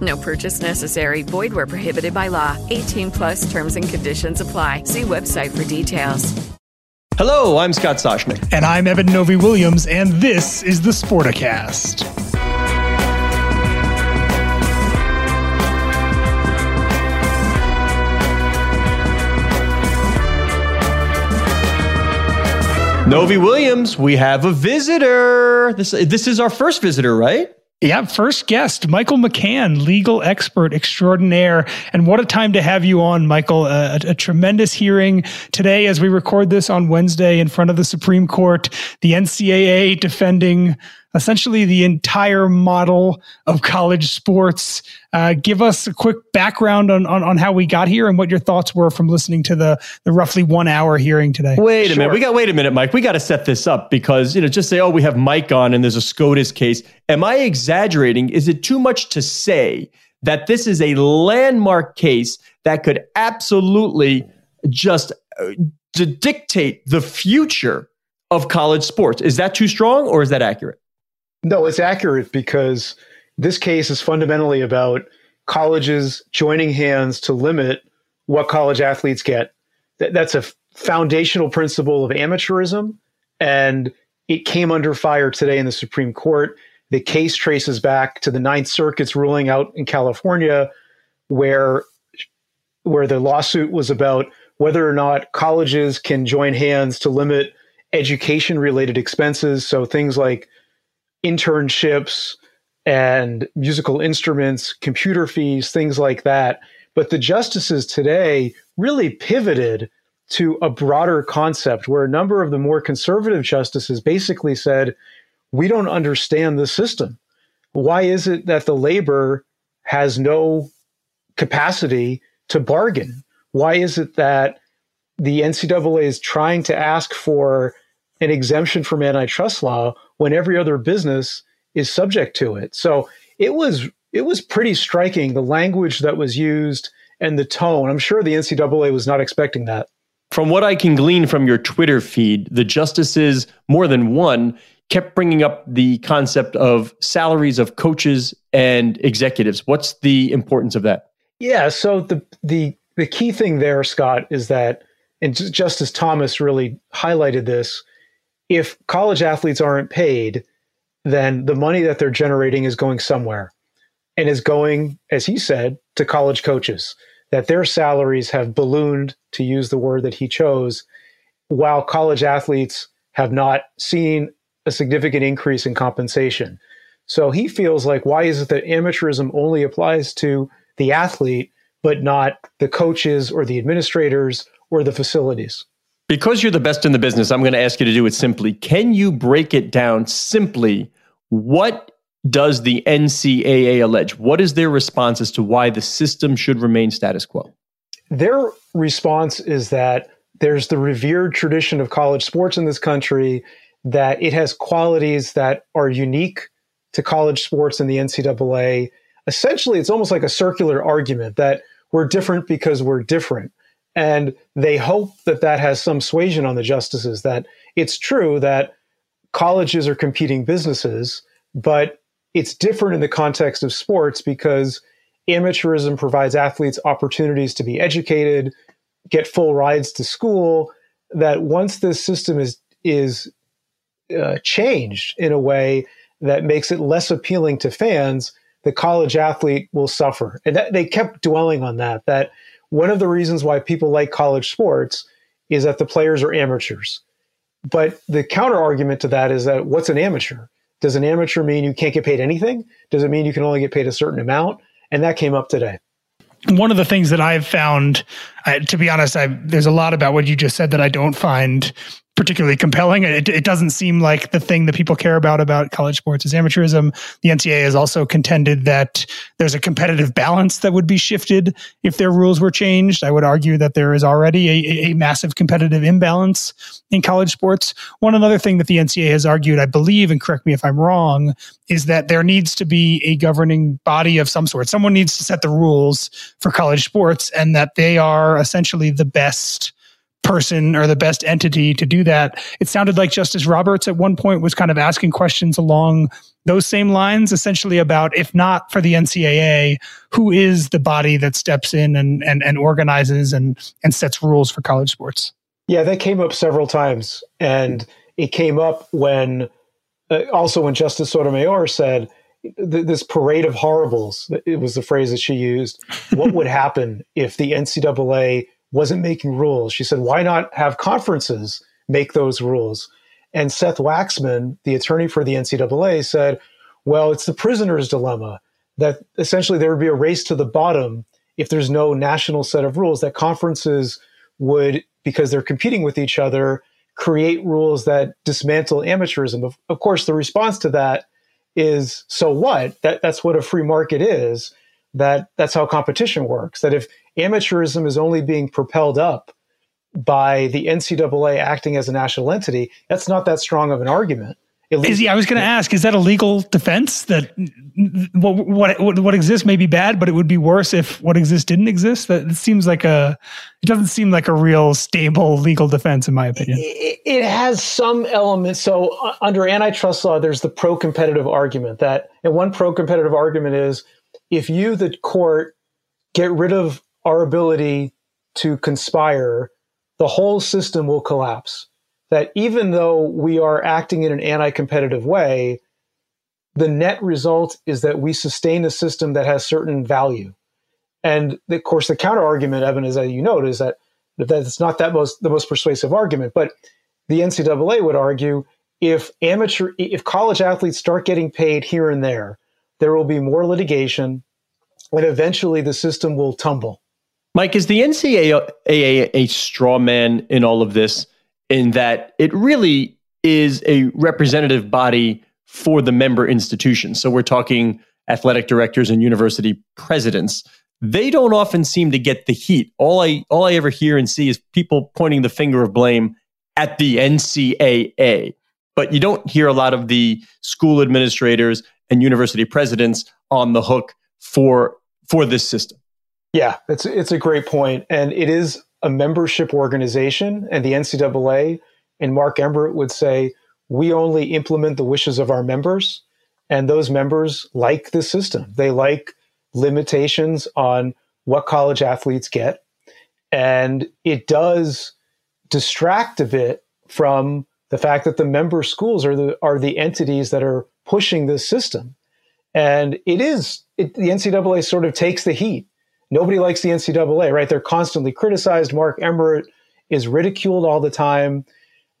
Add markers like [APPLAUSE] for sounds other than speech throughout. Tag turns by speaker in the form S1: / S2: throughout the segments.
S1: No purchase necessary. Void where prohibited by law. 18 plus terms and conditions apply. See website for details.
S2: Hello, I'm Scott Soshnick.
S3: And I'm Eben Novy-Williams, and this is the Sporticast.
S2: Novi Williams, we have a visitor. This this is our first visitor, right?
S3: Yeah, first guest, Michael McCann, legal expert extraordinaire. And what a time to have you on, Michael. a, a, tremendous hearing today as we record this on Wednesday in front of the Supreme Court. The NCAA defending essentially the entire model of college sports. Uh, give us a quick background on, on, on how we got here and what your thoughts were from listening to the the roughly one hour hearing today.
S2: Wait a minute, we got wait a minute, Mike. We got to set this up because you know just say oh we have Mike on and there's a SCOTUS case. Am I exaggerating? Is it too much to say that this is a landmark case that could absolutely just uh, to dictate the future of college sports? Is that too strong or is that accurate?
S4: No, it's accurate because this case is fundamentally about colleges joining hands to limit what college athletes get. That's a foundational principle of amateurism, and it came under fire today in the Supreme Court. The case traces back to the Ninth Circuit's ruling out in California, where where the lawsuit was about whether or not colleges can join hands to limit education related expenses. So things like internships and musical instruments, computer fees, things like that. But the justices today really pivoted to a broader concept where a number of the more conservative justices basically said, We don't understand the system. Why is it that the labor has no capacity to bargain? Why is it that the NCAA is trying to ask for an exemption from antitrust law when every other business is subject to it. So it was it was pretty striking the language that was used and the tone. I'm sure the NCAA was not expecting that.
S2: From what I can glean from your Twitter feed, the justices, more than one, kept bringing up the concept of salaries of coaches and executives. What's the importance of that?
S4: Yeah, so the the the key thing there, Scott, is that and Justice Thomas really highlighted this if college athletes aren't paid, then the money that they're generating is going somewhere and is going, as he said, to college coaches, that their salaries have ballooned, to use the word that he chose, while college athletes have not seen a significant increase in compensation. So he feels like, why is it that amateurism only applies to the athlete, but not the coaches or the administrators or the facilities?
S2: Because you're the best in the business, I'm going to ask you to do it simply. Can you break it down simply? What does the NCAA allege? What is their response as to why the system should remain status quo?
S4: Their response is that there's the revered tradition of college sports in this country, that it has qualities that are unique to college sports and the NCAA. Essentially, it's almost like a circular argument that we're different because we're different. And they hope that that has some suasion on the justices that it's true that colleges are competing businesses, but it's different in the context of sports because amateurism provides athletes opportunities to be educated, get full rides to school. That once this system is is uh, changed in a way that makes it less appealing to fans, the college athlete will suffer. And that, they kept dwelling on that. That one of the reasons why people like college sports is that the players are amateurs. But the counter argument to that is that what's an amateur? Does an amateur mean you can't get paid anything? Does it mean you can only get paid a certain amount? And that came up today.
S3: One of the things that I've found, I, to be honest, I, there's a lot about what you just said that I don't find particularly compelling. It, it doesn't seem like the thing that people care about about college sports is amateurism. The NCAA has also contended that there's a competitive balance that would be shifted if their rules were changed. I would argue that there is already a, a massive competitive imbalance in college sports. One another thing that the NCAA has argued, I believe, and correct me if I'm wrong, is that there needs to be a governing body of some sort. Someone needs to set the rules for college sports, and that they are essentially the best person or the best entity to do that. It sounded like Justice Roberts at one point was kind of asking questions along those same lines, essentially about if not for the NCAA, who is the body that steps in and and, and organizes and and sets rules for college sports?
S4: Yeah, that came up several times, and it came up when uh, also when Justice Sotomayor said this parade of horribles. It was the phrase that she used. What would happen if the NCAA wasn't making rules. She said, why not have conferences make those rules? And Seth Waxman, the attorney for the NCAA, said, well, it's the prisoner's dilemma that essentially there would be a race to the bottom if there's no national set of rules, that conferences would, because they're competing with each other, create rules that dismantle amateurism. Of, of course, the response to that is so what? That, that's what a free market is that that's how competition works. That if amateurism is only being propelled up by the NCAA acting as a national entity, that's not that strong of an argument.
S3: Is, I was going to ask, is that a legal defense that what, what, what exists may be bad, but it would be worse if what exists didn't exist? That seems like a, it doesn't seem like a real stable legal defense, in my opinion.
S4: It, it has some elements. So uh, under antitrust law, there's the pro-competitive argument that, and one pro-competitive argument is if you, the court, get rid of our ability to conspire, the whole system will collapse. That even though we are acting in an anti competitive way, the net result is that we sustain a system that has certain value. And of course, the counter argument, Eben, as you note, is that that's not that most the most persuasive argument. But the NCAA would argue if amateur, if college athletes start getting paid here and there, there will be more litigation, and eventually the system will tumble.
S2: Mike, is the NCAA a straw man in all of this? In that it really is a representative body for the member institutions. So we're talking athletic directors and university presidents. They don't often seem to get the heat. All I all I ever hear and see is people pointing the finger of blame at the NCAA. But you don't hear a lot of the school administrators and university presidents on the hook for for this system.
S4: Yeah, it's it's a great point, and it is a membership organization, and the NCAA and Mark Emmert would say we only implement the wishes of our members, and those members like the system. They like limitations on what college athletes get, and it does distract a bit from the fact that the member schools are the are the entities that are pushing this system, and it is it, the NCAA sort of takes the heat Nobody likes the NCAA, right? They're constantly criticized. Mark Emmert is ridiculed all the time.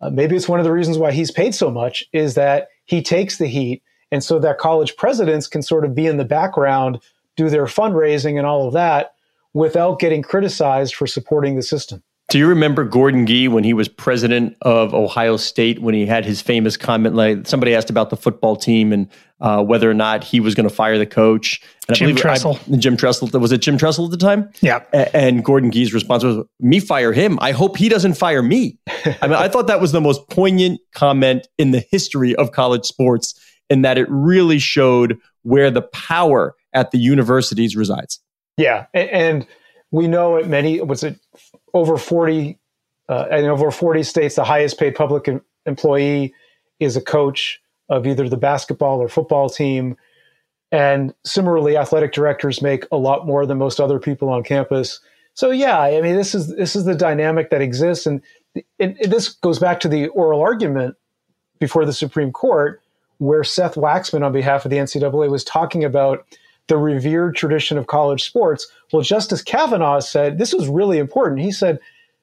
S4: Uh, maybe it's one of the reasons why he's paid so much is that he takes the heat. And so that college presidents can sort of be in the background, do their fundraising and all of that without getting criticized for supporting the system.
S2: Do you remember Gordon Gee when he was president of Ohio State when he had his famous comment? Like somebody asked about the football team and uh, whether or not he was going to fire the coach.
S3: And Jim I believe Tressel.
S2: I, Jim Tressel. Was it Jim Tressel at the time?
S3: Yeah.
S2: A- and Gordon Gee's response was, "Me fire him. I hope he doesn't fire me." I mean, I thought that was the most poignant comment in the history of college sports, in that it really showed where the power at the universities resides.
S4: Yeah, and, and we know at many was it over 40 uh, in over 40 states the highest paid public em- employee is a coach of either the basketball or football team. And similarly athletic directors make a lot more than most other people on campus. So yeah i mean this is this is the dynamic that exists. And it, it, this goes back to the oral argument before the supreme court where seth waxman on behalf of the ncaa was talking about the revered tradition of college sports. Well, Justice Kavanaugh said this was really important. He said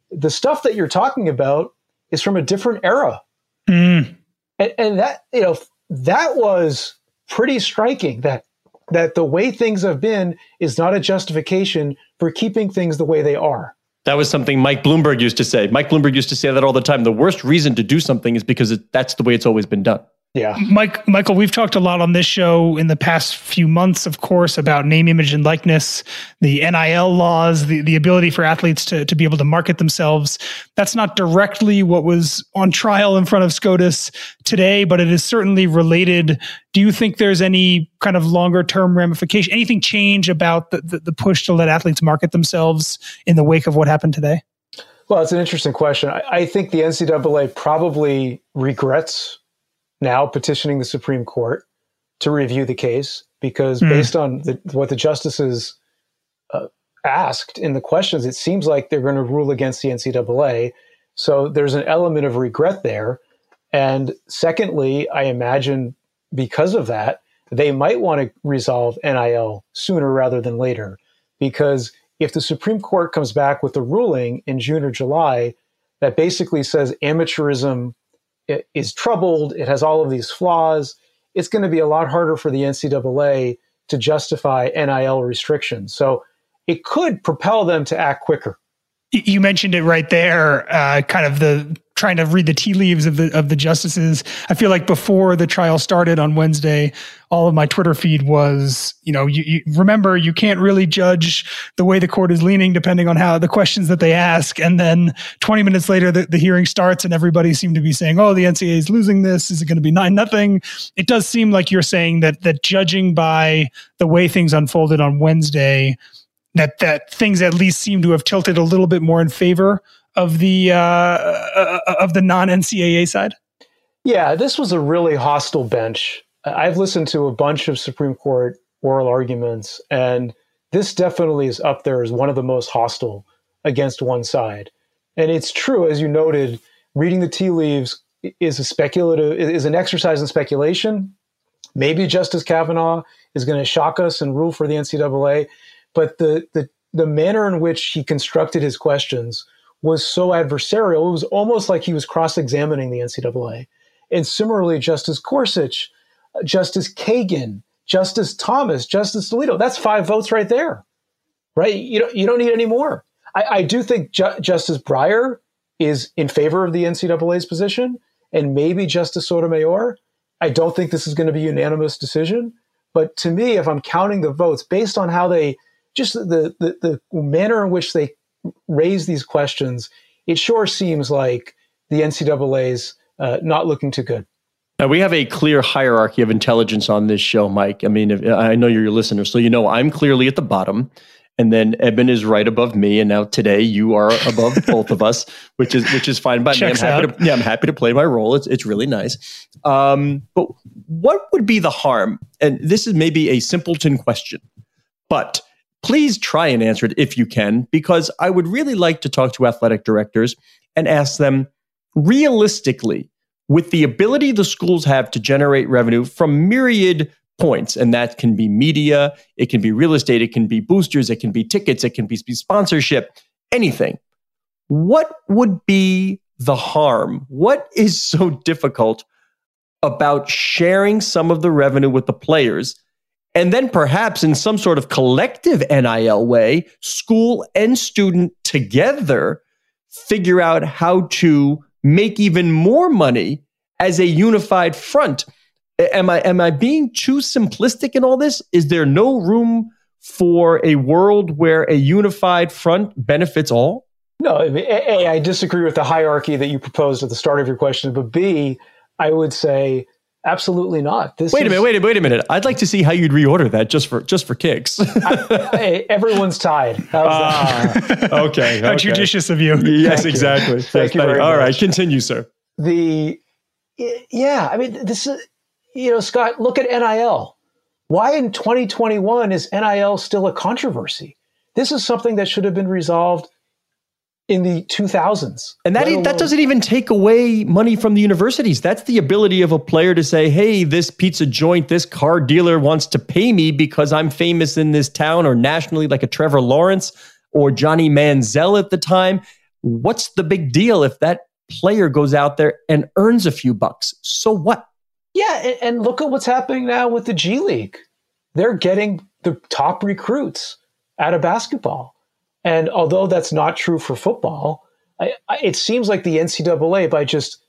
S4: the stuff that you're talking about is from a different era, mm. and, and that you know that was pretty striking. That that the way things have been is not a justification for keeping things the way they are.
S2: That was something Mike Bloomberg used to say. Mike Bloomberg used to say that all the time. The worst reason to do something is because it, that's the way it's always been done.
S4: Yeah.
S3: Mike, Michael, we've talked a lot on this show in the past few months, of course, about name, image, and likeness, the NIL laws, the, the ability for athletes to, to be able to market themselves. That's not directly what was on trial in front of SCOTUS today, but it is certainly related. Do you think there's any kind of longer term ramification, anything change about the, the, the push to let athletes market themselves in the wake of what happened today?
S4: Well, it's an interesting question. I, I think the NCAA probably regrets now petitioning the Supreme Court to review the case because, mm. based on the, what the justices uh, asked in the questions, it seems like they're going to rule against the NCAA. So there's an element of regret there. And secondly, I imagine because of that, they might want to resolve NIL sooner rather than later. Because if the Supreme Court comes back with a ruling in June or July that basically says amateurism is troubled. It has all of these flaws. It's going to be a lot harder for the NCAA to justify NIL restrictions. So it could propel them to act quicker.
S3: You mentioned it right there, uh, kind of the trying to read the tea leaves of the of the justices. I feel like before the trial started on Wednesday, all of my Twitter feed was, you know, you, you, remember you can't really judge the way the court is leaning depending on how the questions that they ask. And then 20 minutes later, the, the hearing starts and everybody seemed to be saying, "Oh, the NCAA is losing this. Is it going to be nine nothing?" It does seem like you're saying that that judging by the way things unfolded on Wednesday. That, that things at least seem to have tilted a little bit more in favor of the uh, uh, of the non NCAA side?
S4: Yeah, this was a really hostile bench. I've listened to a bunch of Supreme Court oral arguments, and this definitely is up there as one of the most hostile against one side. And it's true, as you noted, reading the tea leaves is a speculative is an exercise in speculation. Maybe Justice Kavanaugh is going to shock us and rule for the NCAA, but the the the manner in which he constructed his questions was so adversarial. It was almost like he was cross examining the NCAA. And similarly, Justice Gorsuch, Justice Kagan, Justice Thomas, Justice Alito, that's five votes right there, right? You don't, you don't need any more. I, I do think Ju- Justice Breyer is in favor of the NCAA's position, and maybe Justice Sotomayor. I don't think this is going to be a unanimous decision. But to me, if I'm counting the votes based on how they just the, the, the manner in which they raise these questions, it sure seems like the NCAA's uh, not looking too good.
S2: Now, we have a clear hierarchy of intelligence on this show, Mike. I mean, if, I know you're your listener, so you know I'm clearly at the bottom, and then Eben is right above me, and now today you are above [LAUGHS] both of us, which is which is fine by
S3: Checks
S2: me. I'm happy
S3: out.
S2: to yeah, I'm happy to play my role. It's it's really nice. Um, but what would be the harm? And this is maybe a simpleton question, but please try and answer it if you can, because I would really like to talk to athletic directors and ask them realistically, with the ability the schools have to generate revenue from myriad points, and that can be media, it can be real estate, it can be boosters, it can be tickets, it can be sponsorship, anything. What would be the harm? What is so difficult about sharing some of the revenue with the players and then perhaps in some sort of collective NIL way, school and student together figure out how to make even more money as a unified front. Am I am I being too simplistic in all this? Is there no room for a world where a unified front benefits all?
S4: No, A, I disagree with the hierarchy that you proposed at the start of your question, but B, I would say Absolutely not.
S2: This wait a minute. Wait a minute. Wait a minute. I'd like to see how you'd reorder that just for just for kicks. [LAUGHS]
S4: I, everyone's tied.
S2: Uh, okay, [LAUGHS] okay.
S3: How judicious of you.
S2: Yes, Thank exactly. You.
S4: Thank you. Very
S2: All
S4: much.
S2: right, continue, sir.
S4: The yeah, I mean, this is you know, Scott. Look at NIL. Why in 2021 is NIL still a controversy? This is something that should have been resolved in the 2000s.
S2: And that that doesn't even take away money from the universities. That's the ability of a player to say, "Hey, this pizza joint, this car dealer wants to pay me because I'm famous in this town or nationally like a Trevor Lawrence or Johnny Manziel at the time. What's the big deal if that player goes out there and earns a few bucks? So what?"
S4: Yeah, and, and look at what's happening now with the G League. They're getting the top recruits out of basketball And although that's not true for football, I, I, it seems like the NCAA, by just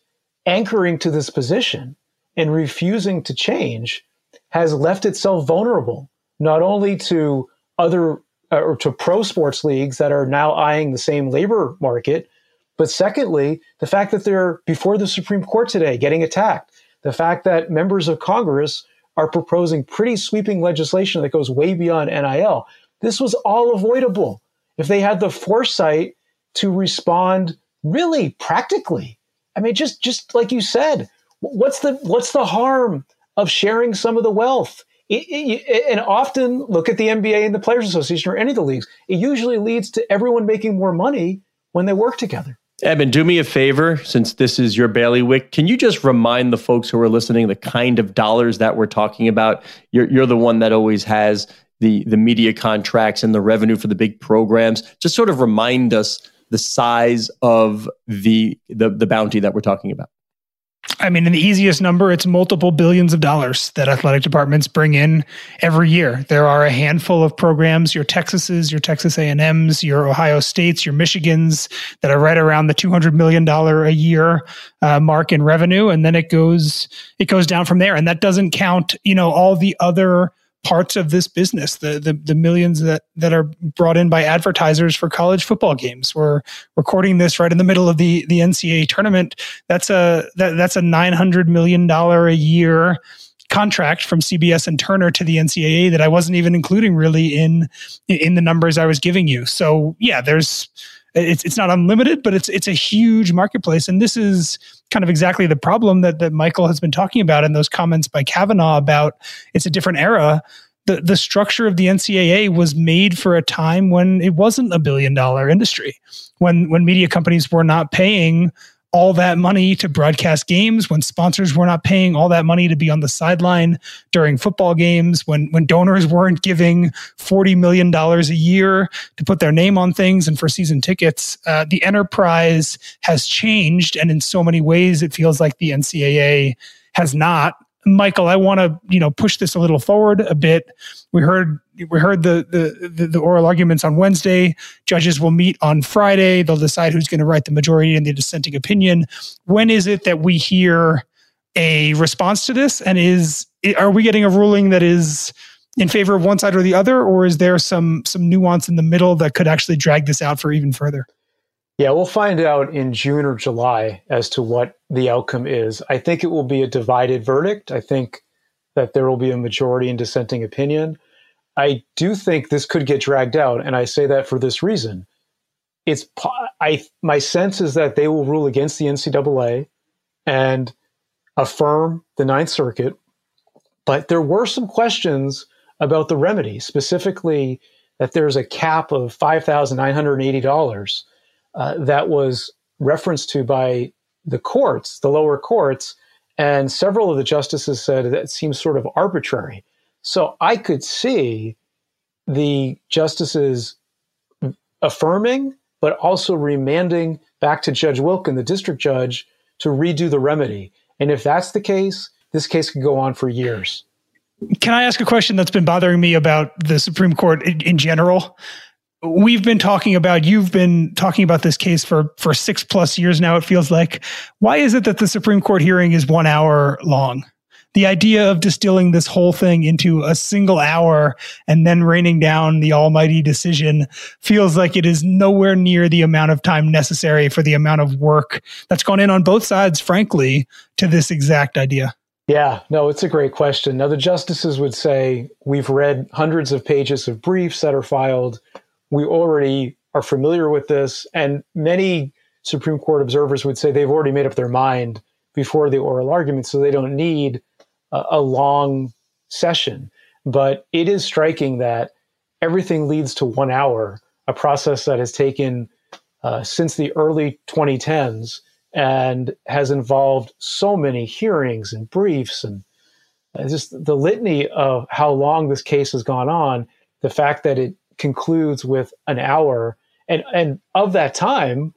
S4: anchoring to this position and refusing to change, has left itself vulnerable not only to other uh, or to pro sports leagues that are now eyeing the same labor market, but secondly, the fact that they're before the Supreme Court today getting attacked, the fact that members of Congress are proposing pretty sweeping legislation that goes way beyond NIL. This was all avoidable if they had the foresight to respond really practically. I mean, just just like you said, what's the what's the harm of sharing some of the wealth? It, it, and often look at the NBA and the Players Association or any of the leagues. It usually leads to everyone making more money when they work together.
S2: Eben, do me a favor, since this is your bailiwick. Can you just remind the folks who are listening the kind of dollars that we're talking about? You're, you're the one that always has the the media contracts and the revenue for the big programs. Just sort of remind us the size of the the, the bounty that we're talking about.
S3: I mean, in the easiest number, it's multiple billions of dollars that athletic departments bring in every year. There are a handful of programs, your Texases, your Texas A&Ms, your Ohio States, your Michigans, that are right around the $200 million a year uh, mark in revenue. And then it goes, it goes down from there. And that doesn't count, you know, all the other parts of this business, the, the, the millions that, that are brought in by advertisers for college football games. We're recording this right in the middle of the, the NCAA tournament. That's a, that, that's a $900 million a year contract from CBS and Turner to the NCAA that I wasn't even including really in, in the numbers I was giving you. So yeah, there's, it's, it's not unlimited, but it's, it's a huge marketplace. And this is, kind of exactly the problem that, that Michael has been talking about in those comments by Kavanaugh about it's a different era. The, the structure of the NCAA was made for a time when it wasn't a billion dollar industry, when when media companies were not paying all that money to broadcast games, when sponsors were not paying all that money to be on the sideline during football games, when when donors weren't giving forty million dollars a year to put their name on things and for season tickets, uh, the enterprise has changed, and in so many ways, it feels like the NCAA has not. Michael, I want to you know push this a little forward a bit. We heard we heard the, the, the the oral arguments on Wednesday. Judges will meet on Friday. They'll decide who's going to write the majority and the dissenting opinion. When is it that we hear a response to this? And is are we getting a ruling that is in favor of one side or the other, or is there some some nuance in the middle that could actually drag this out for even further?
S4: Yeah, we'll find out in June or July as to what the outcome is. I think it will be a divided verdict. I think that there will be a majority in dissenting opinion. I do think this could get dragged out, and I say that for this reason. It's I my sense is that they will rule against the NCAA and affirm the Ninth Circuit, but there were some questions about the remedy, specifically that there's a cap of five thousand nine hundred eighty dollars uh, that was referenced to by the courts, the lower courts, and several of the justices said that seems sort of arbitrary. So I could see the justices affirming, but also remanding back to Judge Wilken, the district judge, to redo the remedy. And if that's the case, this case could go on for years.
S3: Can I ask a question that's been bothering me about the Supreme Court in, in general? We've been talking about you've been talking about this case for for 6 plus years now it feels like. Why is it that the supreme court hearing is 1 hour long? The idea of distilling this whole thing into a single hour and then raining down the almighty decision feels like it is nowhere near the amount of time necessary for the amount of work that's gone in on both sides frankly to this exact idea.
S4: Yeah, no, it's a great question. Now, the justices would say we've read hundreds of pages of briefs that are filed we already are familiar with this, and many Supreme Court observers would say they've already made up their mind before the oral argument, so they don't need a, a long session. But it is striking that everything leads to one hour, a process that has taken uh, since the early 2010s and has involved so many hearings and briefs and uh, just the litany of how long this case has gone on. The fact that it concludes with an hour, and and of that time,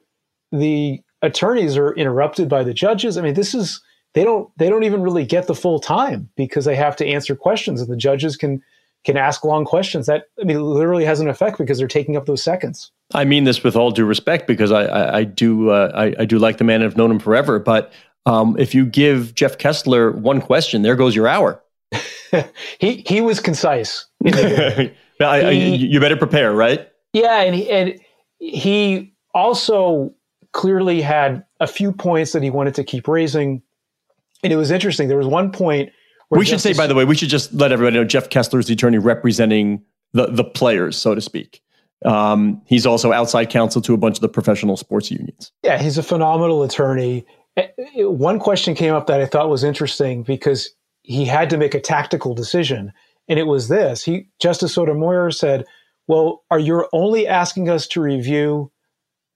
S4: the attorneys are interrupted by the judges. I mean, this is they don't they don't even really get the full time because they have to answer questions, and the judges can can ask long questions. That I mean, literally has an effect because they're taking up those seconds.
S2: I mean this with all due respect because I I, I do uh, I, I, do like the man and have known him forever. But um, if you give Jeff Kessler one question, there goes your hour. [LAUGHS]
S4: he he was concise. [LAUGHS]
S2: I, I, you better prepare, right?
S4: Yeah, and he, and he also clearly had a few points that he wanted to keep raising. And it was interesting. There was one point
S2: we should say, by the way, we should just let everybody know Jeff Kessler is the attorney representing the the players, so to speak. Um, he's also outside counsel to a bunch of the professional sports unions.
S4: Yeah, he's a phenomenal attorney. Eh, eh, one question came up that I thought was interesting because he had to make a tactical decision, and it was this: he Justice Sotomayor said, "Well, are you only asking us to review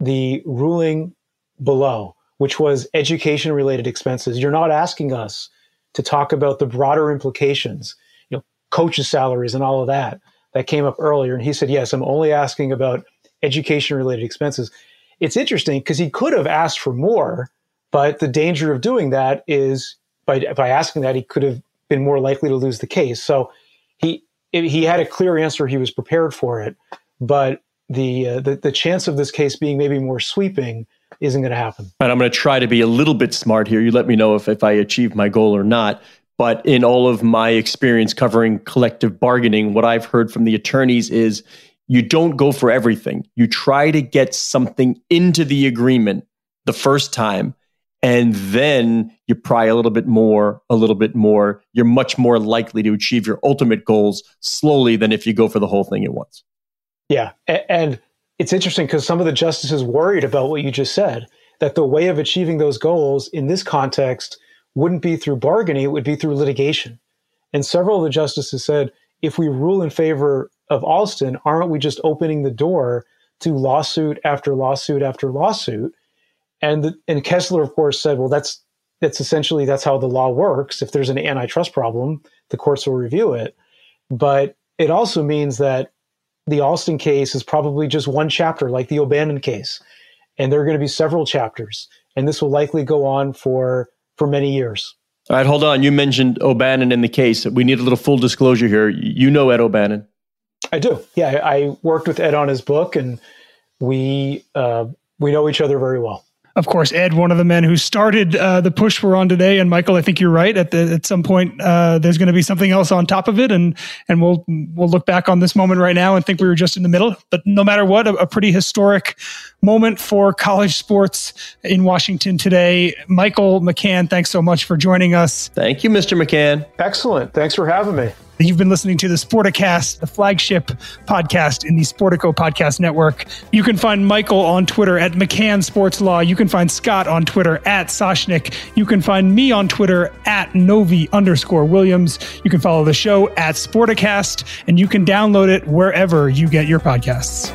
S4: the ruling below, which was education-related expenses? You're not asking us." to talk about the broader implications, you know, coaches' salaries and all of that that came up earlier. And he said, yes, I'm only asking about education related expenses. It's interesting because he could have asked for more, but the danger of doing that is by, by asking that, he could have been more likely to lose the case. So he, he had a clear answer. He was prepared for it, but the, uh, the, the chance of this case being maybe more sweeping isn't going to happen.
S2: And I'm going to try to be a little bit smart here. You let me know if, if I achieve my goal or not. But in all of my experience covering collective bargaining, what I've heard from the attorneys is you don't go for everything. You try to get something into the agreement the first time, and then you pry a little bit more, a little bit more. You're much more likely to achieve your ultimate goals slowly than if you go for the whole thing at once.
S4: Yeah. And it's interesting because some of the justices worried about what you just said that the way of achieving those goals in this context wouldn't be through bargaining, it would be through litigation. And several of the justices said, if we rule in favor of Alston, aren't we just opening the door to lawsuit after lawsuit after lawsuit? And the, and Kessler, of course, said, well, that's that's essentially that's how the law works. If there's an antitrust problem, the courts will review it. But it also means that the Alston case is probably just one chapter, like the O'Bannon case, and there are going to be several chapters, and this will likely go on for for many years.
S2: All right, hold on. You mentioned O'Bannon in the case. We need a little full disclosure here. You know Ed O'Bannon.
S4: I do. Yeah, I worked with Ed on his book, and we uh, we know each other very well
S3: of course, Ed, one of the men who started uh, the push we're on today, and Michael, I think you're right. At the, at some point, uh, there's going to be something else on top of it, and and we'll we'll look back on this moment right now and think we were just in the middle. But no matter what, a, a pretty historic moment for college sports in Washington today. Michael McCann, thanks so much for joining us.
S2: Thank you, Mr. McCann.
S4: Excellent. Thanks for having me.
S3: You've been listening to the Sporticast, the flagship podcast in the Sportico Podcast Network. You can find Michael on Twitter at McCann Sports Law. You can find Scott on Twitter at Soshnick. You can find me on Twitter at Novy underscore Williams. You can follow the show at Sporticast, and you can download it wherever you get your podcasts.